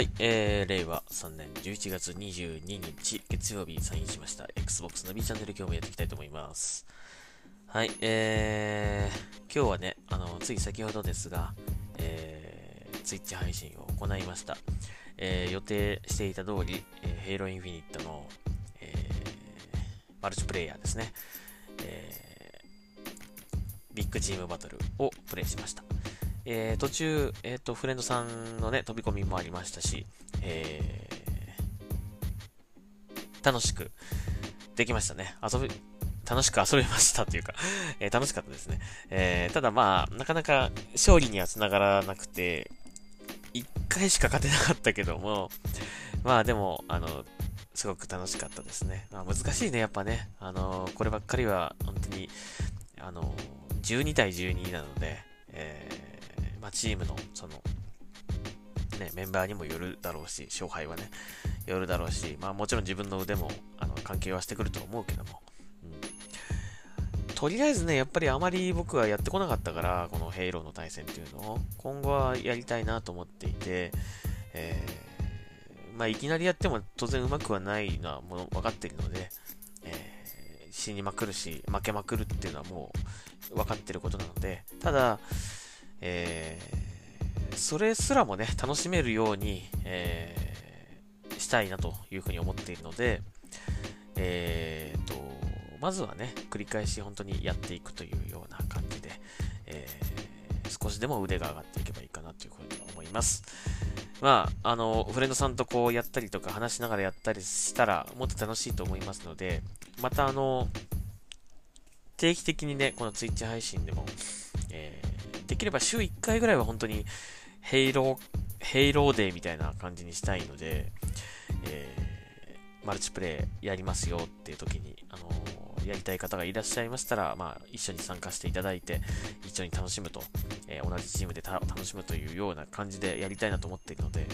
はい、えー、令和3年11月22日月曜日サインしました Xbox の B チャンネル今日もやっていきたいと思います。はい、えー、今日はね、あの、つい先ほどですが、えー、Twitch 配信を行いました。えー、予定していた通り、えー、Halo Infinite の、えー、マルチプレイヤーですね、えー、ビッグチームバトルをプレイしました。えー、途中、えっ、と、フレンドさんのね、飛び込みもありましたし、えー、楽しくできましたね。遊び、楽しく遊びましたっていうか えー楽しかったですね。えー、ただまあ、なかなか勝利には繋がらなくて、1回しか勝てなかったけども、まあでも、あの、すごく楽しかったですね。まあ、難しいね、やっぱね。あの、こればっかりは、本当に、あの、12対12なので、えチームの、その、ね、メンバーにもよるだろうし、勝敗はね、よるだろうし、まあもちろん自分の腕も、あの、関係はしてくると思うけども、うん。とりあえずね、やっぱりあまり僕はやってこなかったから、このヘイローの対戦っていうのを、今後はやりたいなと思っていて、えー、まあいきなりやっても当然うまくはないのはもの分かっているので、えー、死にまくるし、負けまくるっていうのはもう分かってることなので、ただ、えー、それすらもね、楽しめるように、えー、したいなというふうに思っているので、えーと、まずはね、繰り返し本当にやっていくというような感じで、えー、少しでも腕が上がっていけばいいかなというふうに思います。まあ、あの、フレンドさんとこうやったりとか話しながらやったりしたらもっと楽しいと思いますので、またあの、定期的にね、この Twitch 配信でも、できれば週1回ぐらいは本当に Halo、Halo デーみたいな感じにしたいので、えー、マルチプレイやりますよっていう時に、あのー、やりたい方がいらっしゃいましたら、まあ、一緒に参加していただいて、一緒に楽しむと、えー、同じチームで楽しむというような感じでやりたいなと思っているので、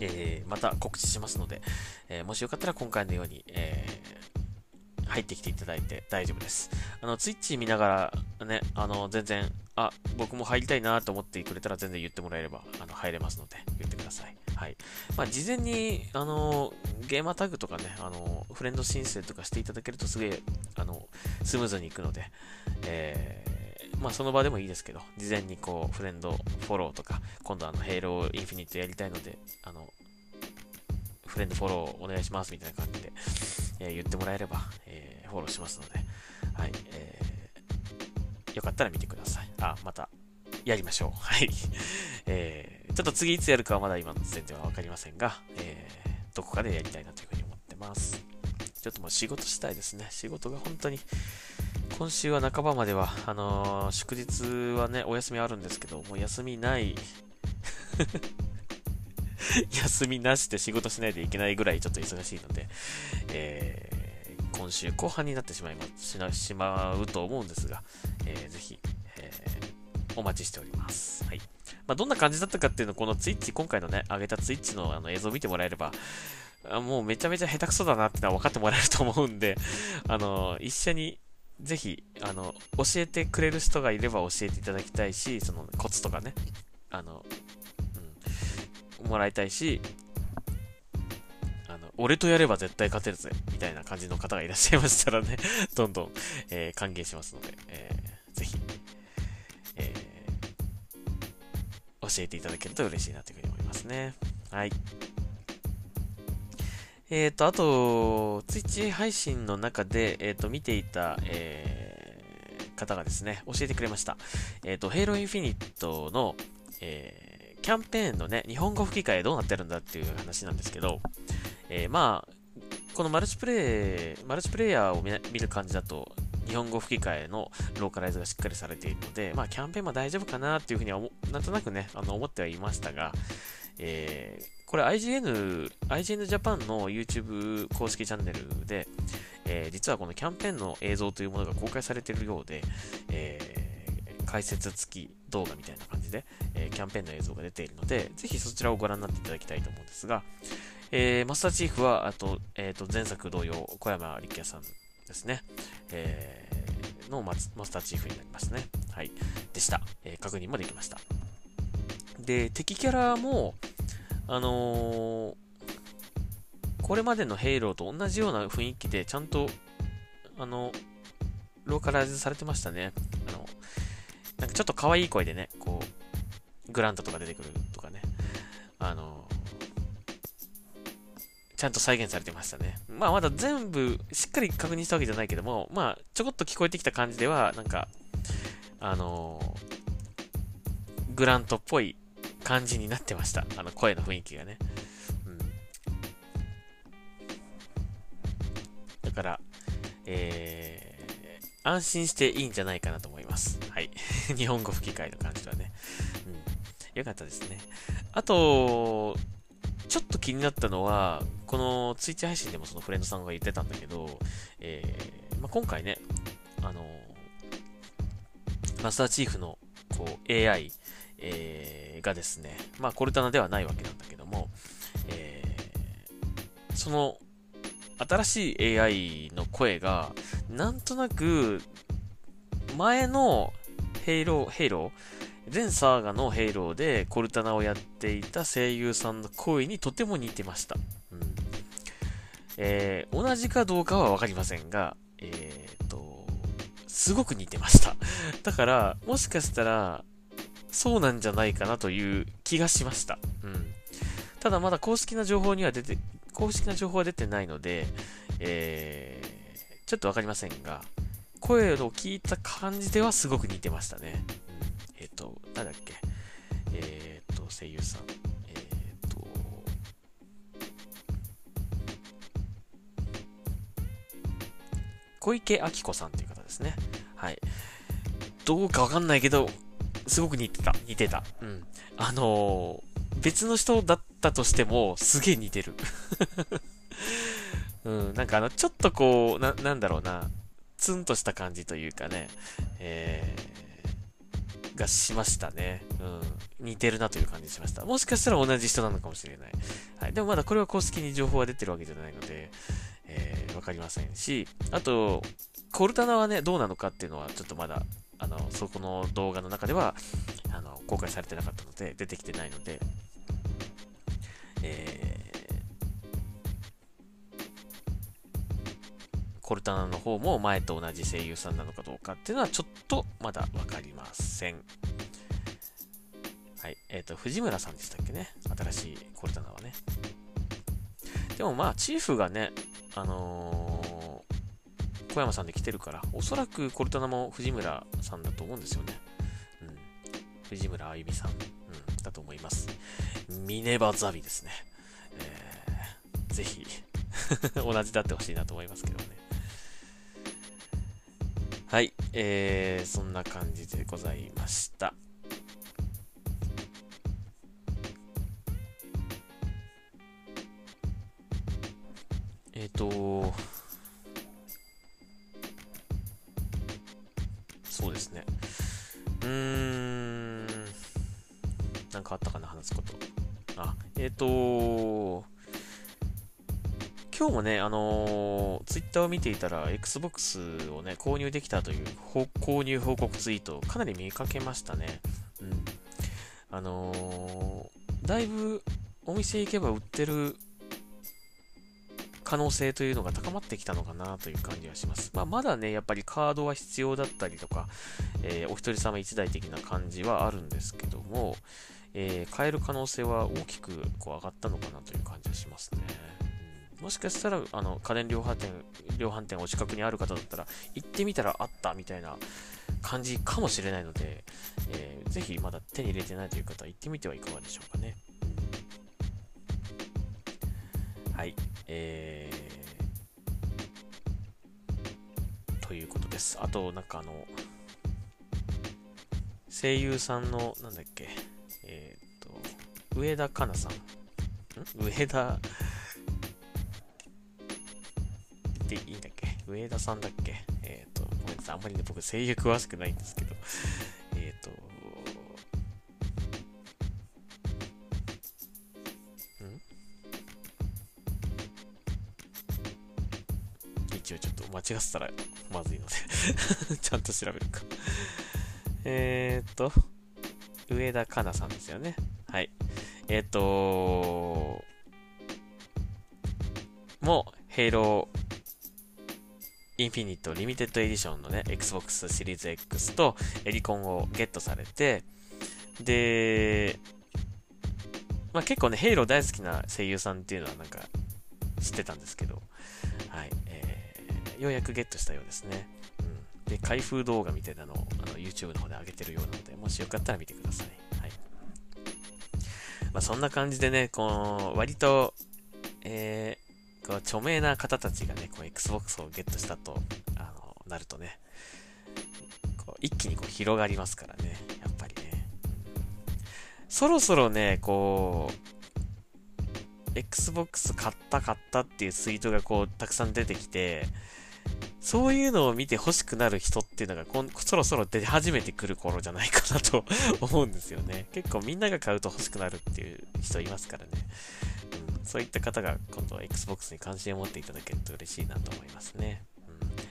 えー、また告知しますので、えー、もしよかったら今回のように、えー、入ってきていただいて大丈夫です。あの、ツイッチ見ながらね、あの、全然、あ、僕も入りたいなと思ってくれたら全然言ってもらえれば、あの、入れますので、言ってください。はい。まあ、事前に、あの、ゲーマータグとかね、あの、フレンド申請とかしていただけるとすげえ、あの、スムーズにいくので、えー、まあ、その場でもいいですけど、事前にこう、フレンドフォローとか、今度あの、ヘイローインフィニットやりたいので、あの、フレンドフォローお願いしますみたいな感じで、えー、言ってもらえれば、えー、フォローしますので、はい、えー、よかったら見てください。あ、また、やりましょう。はい。えー、ちょっと次いつやるかはまだ今の時点ではわかりませんが、えー、どこかでやりたいなというふうに思ってます。ちょっともう仕事したいですね。仕事が本当に、今週は半ばまでは、あのー、祝日はね、お休みあるんですけど、もう休みない 休みなしで仕事しないといけないぐらいちょっと忙しいので、えー、今週後半になってしまいましまうと思うんですが、えー、ぜひ、えー、お待ちしております。はい。まあ、どんな感じだったかっていうの、このツイッチ、今回のね、上げたツイッチのあの映像を見てもらえれば、もうめちゃめちゃ下手くそだなってのは分かってもらえると思うんで、あの、一緒に、ぜひ、あの、教えてくれる人がいれば教えていただきたいし、そのコツとかね、あの、もらいたいし、あの、俺とやれば絶対勝てるぜ、みたいな感じの方がいらっしゃいましたらね、どんどん、えー、歓迎しますので、えー、ぜひ、えー、教えていただけると嬉しいなというふうに思いますね。はい。えっ、ー、と、あと、ツイッチ配信の中で、えっ、と、見ていた、え方がですね、教えてくれました。えっ、と、ヘイローインフィニットの、えーキャンペーンのね、日本語吹き替えどうなってるんだっていう話なんですけど、えー、まあ、このマルチプレイ、マルチプレイヤーを見る感じだと、日本語吹き替えのローカライズがしっかりされているので、まあ、キャンペーンも大丈夫かなっていうふうには、なんとなくね、あの、思ってはいましたが、えー、これ IGN、IGN Japan の YouTube 公式チャンネルで、えー、実はこのキャンペーンの映像というものが公開されているようで、えー、解説付き動画みたいな感じで、えー、キャンペーンの映像が出ているので、ぜひそちらをご覧になっていただきたいと思うんですが、えー、マスターチーフは、あと、えっ、ー、と、前作同様、小山力也さんですね、えー、のマスターチーフになりますね。はい。でした。え、確認もできました。で、敵キャラも、あの、これまでのヘイローと同じような雰囲気で、ちゃんと、あの、ローカライズされてましたね。あの、なんかちょっと可愛い声でね、こう、グラントとか出てくるとかね。あの、ちゃんと再現されてましたね。まあまだ全部しっかり確認したわけじゃないけども、まあちょこっと聞こえてきた感じでは、なんか、あのグラントっぽい感じになってました。あの声の雰囲気がね。だから、えー、安心していいんじゃないかなと。日本語吹き替えの感じはね。うん。よかったですね。あと、ちょっと気になったのは、このツイッチ配信でもそのフレンドさんが言ってたんだけど、えー、まあ、今回ね、あの、 Master Chief のこう AI、えー、がですね、まあ Cortana ではないわけなんだけども、えー、その新しい AI の声が、なんとなく、前の Halo、Halo？前サーガの Halo で Cortana をやっていた声優さんの声にとても似てました。うんえー、同じかどうかはわかりませんが、えー、と、すごく似てました。だから、もしかしたら、そうなんじゃないかなという気がしました。うん。ただまだ公式な情報には出て、公式な情報は出てないので、えー、ちょっとわかりませんが、声を聞いた感じではすごく似てましたね。えっと、なんだっけ、えっ、ー、と、声優さん、えっ、ー、と、小池晃子さんっていう方ですね。はい。どうかわかんないけど、すごく似てた。似てた。うん。あの、別の人だったとしても、すげえ似てる。うん、なんかあの、ちょっとこう、な、なんだろうな、ツンとした感じというかね、えー、がしましたね。うん。似てるなという感じしました。もしかしたら同じ人なのかもしれない。はい。でもまだこれは公式に情報が出てるわけじゃないので、えー、わかりませんし、あと、コルタナはね、どうなのかっていうのはちょっとまだ、あの、そこの動画の中では、あの、公開されてなかったので、出てきてないので、えー、コルタナの方も前と同じ声優さんなのかどうかっていうのはちょっとまだわかりません。はい。えっ、ー、と、藤村さんでしたっけね？新しいコルタナはね。でもまあ、チーフがね、あのー、小山さんで来てるから、おそらくコルタナも藤村さんだと思うんですよね。うん。藤村あゆみさん、うん、だと思います。ミネバザビですね。えー、ぜひ 同じだってほしいなと思いますけどね。えー、そんな感じでございました。えっ、ー、と、そうですね。うーん、なんかあったかな、話すこと。あ、えっ、ー、と、今日もね、あのー、ツイッターを見ていたら、Xbox をね、購入できたという購入報告ツイートかなり見かけましたね。うん。あのー、だいぶお店行けば売ってる可能性というのが高まってきたのかなという感じがします。まあ、まだね、やっぱりカードは必要だったりとか、えー、お一人様一台的な感じはあるんですけども、えー、買える可能性は大きくこう上がったのかなという感じがしますね。もしかしたら、あの、家電量販店、量販店お近くにある方だったら、行ってみたらあったみたいな感じかもしれないので、えー、ぜひまだ手に入れてないという方行ってみてはいかがでしょうかね。はい。えー、ということです。あと、なんかあの、声優さんの、なんだっけ、えっ、と、上田香奈さん？ん？上田、上田さんだっけ？えっ、ー、と、ごめんなさい。あんまりね、僕声優詳しくないんですけど、えっ、ー、と、ん？一応ちょっと間違ってたらまずいので ちゃんと調べるかえっと、植田佳奈さんですよね。はい。えっ、ともう、ヘイローインフィニットリミテッドエディションのね、Xbox シリーズ X とエリコンをゲットされて、で、まあ結構ね、 Halo 大好きな声優さんっていうのはなんか知ってたんですけど、はい、えー、ようやくゲットしたようですね。うん。で、開封動画みたいなのをあの YouTube の方で上げてるようなので、もしよかったら見てください。はい。まあそんな感じでね、この、割と、えー、こう著名な方たちがね、こう Xbox をゲットしたと、あの、なるとね、こう一気にこう広がりますからね、やっぱりね。そろそろね、こう、Xbox 買った買ったっていうツイートがこう、たくさん出てきて、そういうのを見て欲しくなる人っていうのがこん、そろそろ出始めてくる頃じゃないかなと思うんですよね。結構みんなが買うと欲しくなるっていう人いますからね。そういった方が今度は Xbox に関心を持っていただけると嬉しいなと思いますね。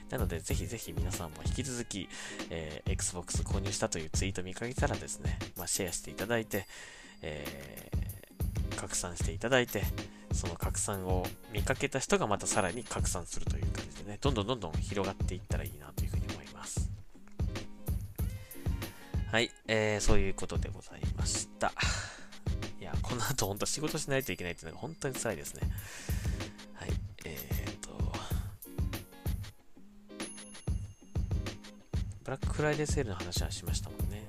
なので、ぜひぜひ皆さんも引き続き、えー、Xbox 購入したというツイート見かけたらですね、まあ、シェアしていただいて、えー、拡散していただいて、その拡散を見かけた人がまたさらに拡散するという感じでね、どんどんどんどん広がっていったらいいなというふうに思います。はい、えー、そういうことでございました。や、この後本当仕事しないといけないっていうのが本当に辛いですね。はい、えーと、ブラックフライデーセールの話はしましたもんね。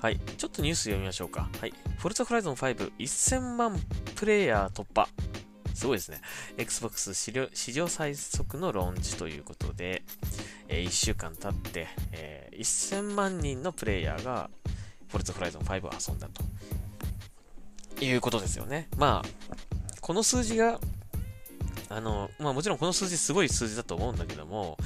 はい。ちょっとニュース読みましょうか。はい。フォルツァホライゾン5、1000万プレイヤー突破。すごいですね。Xbox 史上最速のローンチということで、えー、1週間経って、えー、1000万人のプレイヤーが、フォルツホライゾン5を遊んだと。いうことですよね。まあ、この数字が、あの、まあもちろんこの数字すごい数字だと思うんだけども、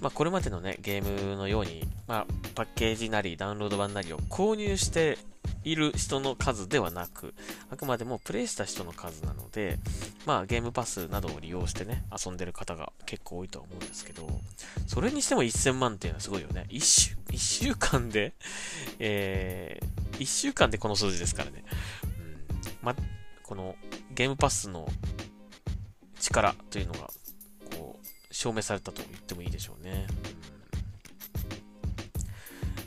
まあ、これまでのね、ゲームのように、まあ、パッケージなりダウンロード版なりを購入している人の数ではなく、あくまでもプレイした人の数なので、まあ、ゲームパスなどを利用してね、遊んでる方が結構多いとは思うんですけど、それにしても1000万っていうのはすごいよね。1週、1週間で、えー、1週間でこの数字ですからね。うん。ま、このゲームパスの力というのがこう証明されたと言ってもいいでしょうね。うん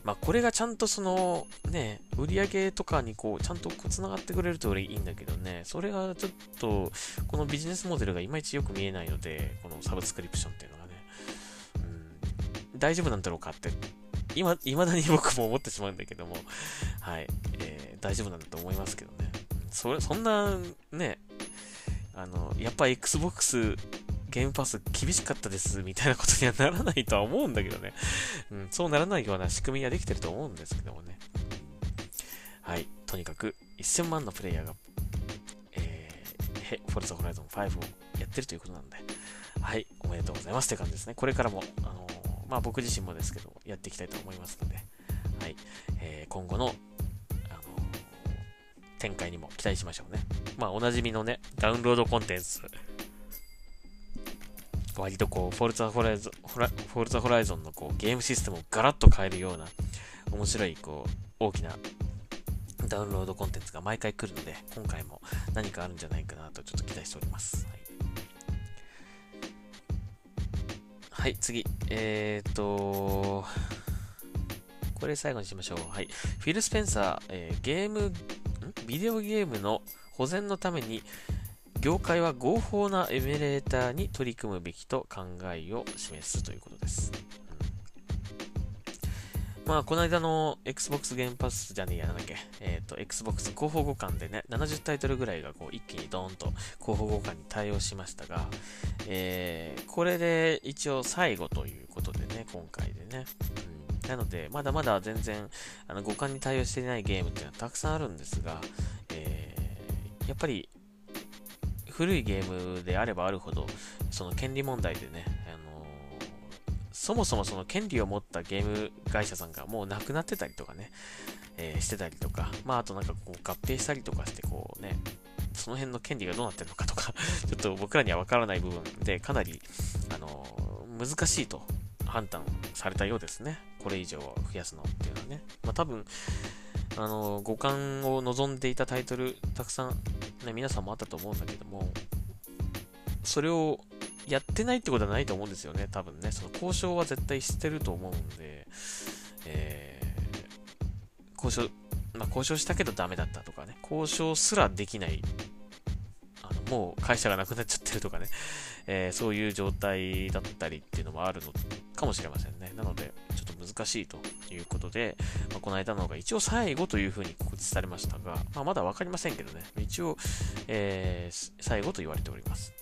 まあ、これがちゃんとその、ね、売り上げとかにこう、ちゃんと繋がってくれるといいんだけどね、それがちょっと、このビジネスモデルがいまいちよく見えないので、このサブスクリプションっていうのがね、うん、大丈夫なんだろうかって、今、未だに僕も思ってしまうんだけども、はい、えー、大丈夫なんだと思いますけどね。それ、そんな、ね、あの、やっぱ Xbox ゲームパス厳しかったですみたいなことにはならないとは思うんだけどね。うん、そうならないような仕組みはできてると思うんですけどもね。はい。とにかく1000万のプレイヤーが、えー、フォルザホライゾン5をやってるということなんで、はい。おめでとうございますって感じですね。これからも、あのー、まあ僕自身もですけど、やっていきたいと思いますので、はい。えー、今後の、あのー、展開にも期待しましょうね。まあおなじみのね、ダウンロードコンテンツ、割とこう、フォルツァホライゾン、フォルツァホライゾンのこうゲームシステムをガラッと変えるような、面白いこう、大きなダウンロードコンテンツが毎回来るので、今回も何かあるんじゃないかなとちょっと期待しております。はい、はい、次。えーと、これ最後にしましょう。はい。フィル・スペンサー、えー、ゲーム、ビデオゲームの保全のために業界は合法なエミュレーターに取り組むべきと考えを示すということです。まあ、この間の Xbox ゲームパスじゃねえや、なんだっけ、えっ、ー、と、Xbox 広報互換でね、70タイトルぐらいがこう一気にドーンと広報互換に対応しましたが、えー、これで一応最後ということでね、今回でね。うん、なので、まだまだ全然、あの、互換に対応していないゲームっていうのはたくさんあるんですが、えー、やっぱり古いゲームであればあるほど、その権利問題でね、あのー、そもそもその権利を持ったゲーム会社さんがもうなくなってたりとかね、えー、してたりとか、まああとなんかこう合併したりとかしてこうね、その辺の権利がどうなってるのかとか ちょっと僕らにはわからない部分でかなり、あのー、難しいと判断されたようですね。これ以上増やすのっていうのはね。まあ多分、あの、五感を望んでいたタイトル、たくさん、ね、皆さんもあったと思うんだけども、それをやってないってことはないと思うんですよね、多分ね。その交渉は絶対してると思うんで、えー、交渉、まあ、交渉したけどダメだったとかね、交渉すらできない、あのもう会社がなくなっちゃってるとかね、えー、そういう状態だったりっていうのもあるのかもしれませんね。なので、ちょっと難しいということで、まあ、この間の方が一応最後というふうに告知されましたが、まあ、まだわかりませんけどね、一応、えー、最後と言われております。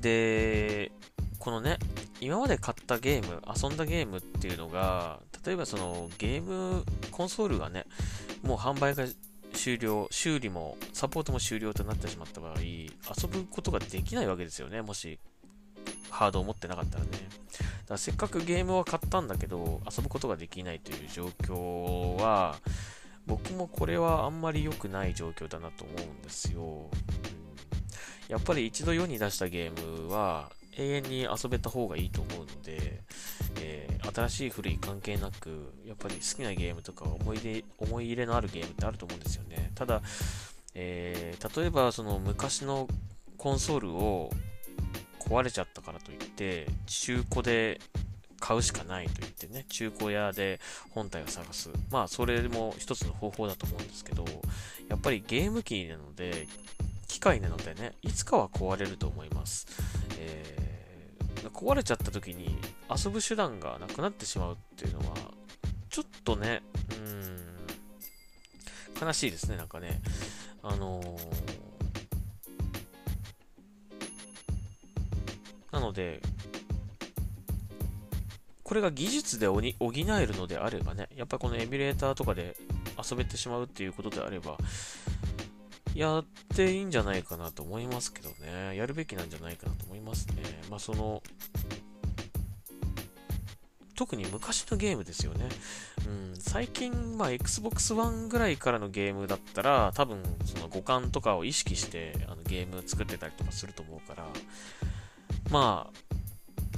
で、このね、今まで買ったゲーム、遊んだゲームっていうのが、例えばそのゲームコンソールがね、もう販売が終了、修理もサポートも終了となってしまった場合、遊ぶことができないわけですよね、もしハードを持ってなかったらね。だせっかくゲームは買ったんだけど、遊ぶことができないという状況は、僕もこれはあんまり良くない状況だなと思うんですよ。やっぱり一度世に出したゲームは永遠に遊べた方がいいと思うので、えー、新しい古い関係なく、やっぱり好きなゲームとか思い出、思い入れのあるゲームってあると思うんですよね。ただ、えー、例えばその昔のコンソールを壊れちゃったからといって、中古で買うしかないと言ってね、中古屋で本体を探す。まあ、それも一つの方法だと思うんですけど、やっぱりゲーム機なので、機械なのでね、いつかは壊れると思います。えー、壊れちゃった時に遊ぶ手段がなくなってしまうっていうのは、ちょっとね、うん、悲しいですね、なんかね。あのーで、これが技術で補えるのであればね、やっぱこのエミュレーターとかで遊べてしまうっていうことであれば、やっていいんじゃないかなと思いますけどね。やるべきなんじゃないかなと思いますね。まあその、特に昔のゲームですよね。うん、最近、まあ、Xbox One ぐらいからのゲームだったら、多分、その五感とかを意識して、あのゲーム作ってたりとかすると思うから、まあ、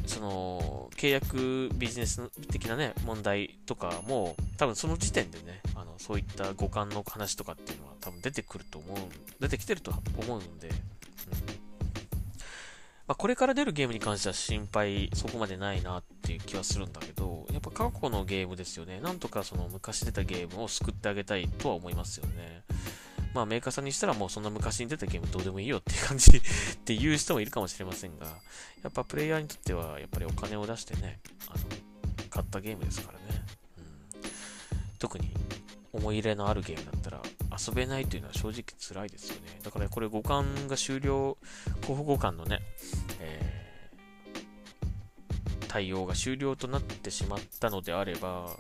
その、契約ビジネス的なね、問題とかも、多分その時点でね、あの、そういった互換の話とかっていうのは多分出てくると思う、出てきてると思うんで、うん。まあ、これから出るゲームに関しては心配そこまでないなっていう気はするんだけど、やっぱ過去のゲームですよね。なんとかその昔出たゲームを救ってあげたいとは思いますよね。まあメーカーさんにしたらもうそんな昔に出たゲームどうでもいいよっていう感じ っていう人もいるかもしれませんが、やっぱプレイヤーにとってはやっぱりお金を出してね、あの、買ったゲームですからね。うん、特に思い入れのあるゲームだったら遊べないというのは正直辛いですよね。だからこれ互換が終了、候補互換のね、えー、対応が終了となってしまったのであれば、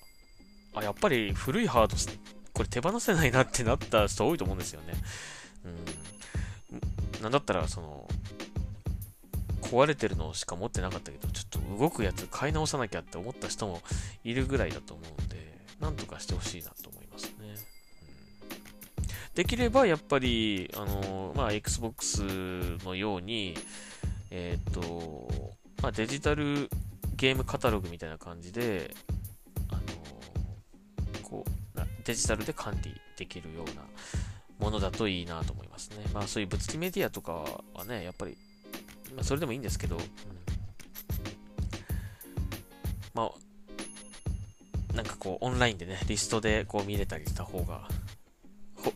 あ、やっぱり古いハードこれ手放せないなってなった人多いと思うんですよね。うん。なんだったら、その、壊れてるのしか持ってなかったけど、ちょっと動くやつ買い直さなきゃって思った人もいるぐらいだと思うんで、なんとかしてほしいなと思いますね。うん、できれば、やっぱり、あの、まあ、Xbox のように、えっ、と、まあ、デジタルゲームカタログみたいな感じで、デジタルで管理できるようなものだといいなと思いますね。まあそういう物理メディアとかはね、やっぱり、まあそれでもいいんですけど、うん、まあ、なんかこうオンラインでね、リストでこう見れたりした方が、ほ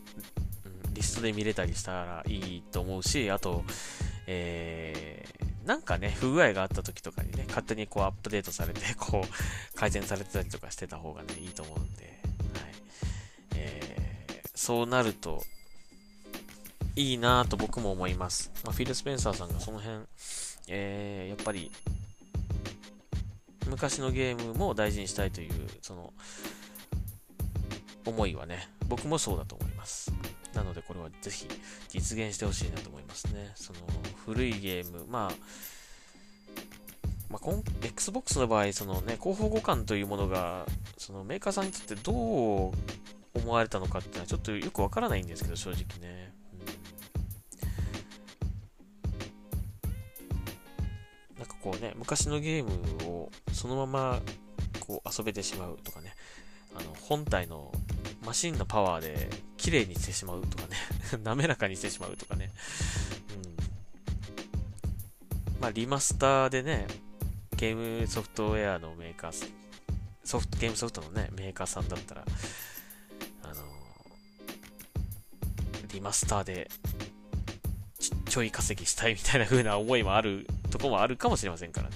うん、リストで見れたりしたらいいと思うし、あと、えー、なんかね、不具合があった時とかにね、勝手にこうアップデートされて、こう、改善されてたりとかしてた方がね、いいと思うんで、そうなると、いいなと僕も思います。まあ、フィル・スペンサーさんがその辺、えー、やっぱり、昔のゲームも大事にしたいという、その、思いはね、僕もそうだと思います。なので、これはぜひ実現してほしいなと思いますね。その、古いゲーム、まあ、まあ、Xbox の場合、そのね、広報互換というものが、そのメーカーさんにとってどう思われたのかっていうのはちょっとよくわからないんですけど、正直ね。うん、なんかこうね、昔のゲームをそのままこう遊べてしまうとかね、あの本体のマシンのパワーで綺麗にしてしまうとかね 滑らかにしてしまうとかね。うん。まあ、リマスターでね、ゲームソフトウェアのメーカー、ソフト、ゲームソフトのね、メーカーさんだったら、リマスターでちちょい稼ぎしたいみたいな風な思いもあるとこもあるかもしれませんからね。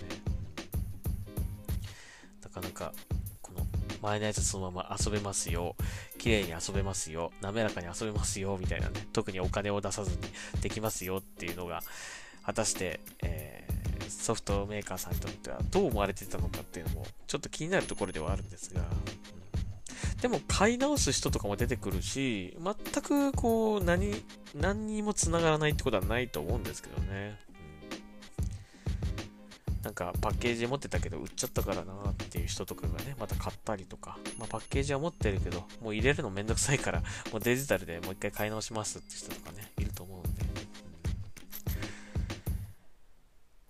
なかなか、この前のやつそのまま遊べますよ。綺麗に遊べますよ。滑らかに遊べますよ。みたいなね。特にお金を出さずにできますよっていうのが、果たして、えー、ソフトメーカーさんにとってはどう思われてたのかっていうのも、ちょっと気になるところではあるんですが、でも買い直す人とかも出てくるし、全くこう、何、何にも繋がらないってことはないと思うんですけどね。なんかパッケージ持ってたけど売っちゃったからなっていう人とかがね、また買ったりとか、まあ、パッケージは持ってるけど、もう入れるのめんどくさいから、もうデジタルでもう一回買い直しますって人とかね、いると思うんで。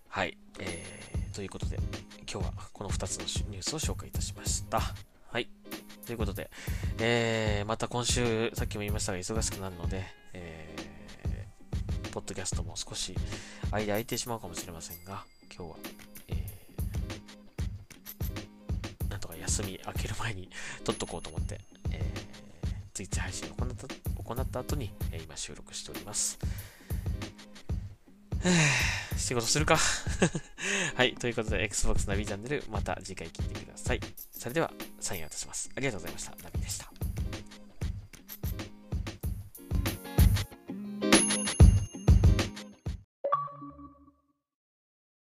はい。えー、ということで、今日はこの2つのニュースを紹介いたしました。はい。ということで、えー、また今週、さっきも言いましたが、忙しくなるので、えー、ポッドキャストも少し間空いてしまうかもしれませんが、今日は、えー、なんとか休み明ける前に 撮っとこうと思って、えー、ツイッチ配信を行った行った後に、えー、今収録しております。仕事するか はい。ということで、Xbox ナビチャンネル、また次回聞いてください。それでは、サインをいたします。ありがとうございました。ナビでした。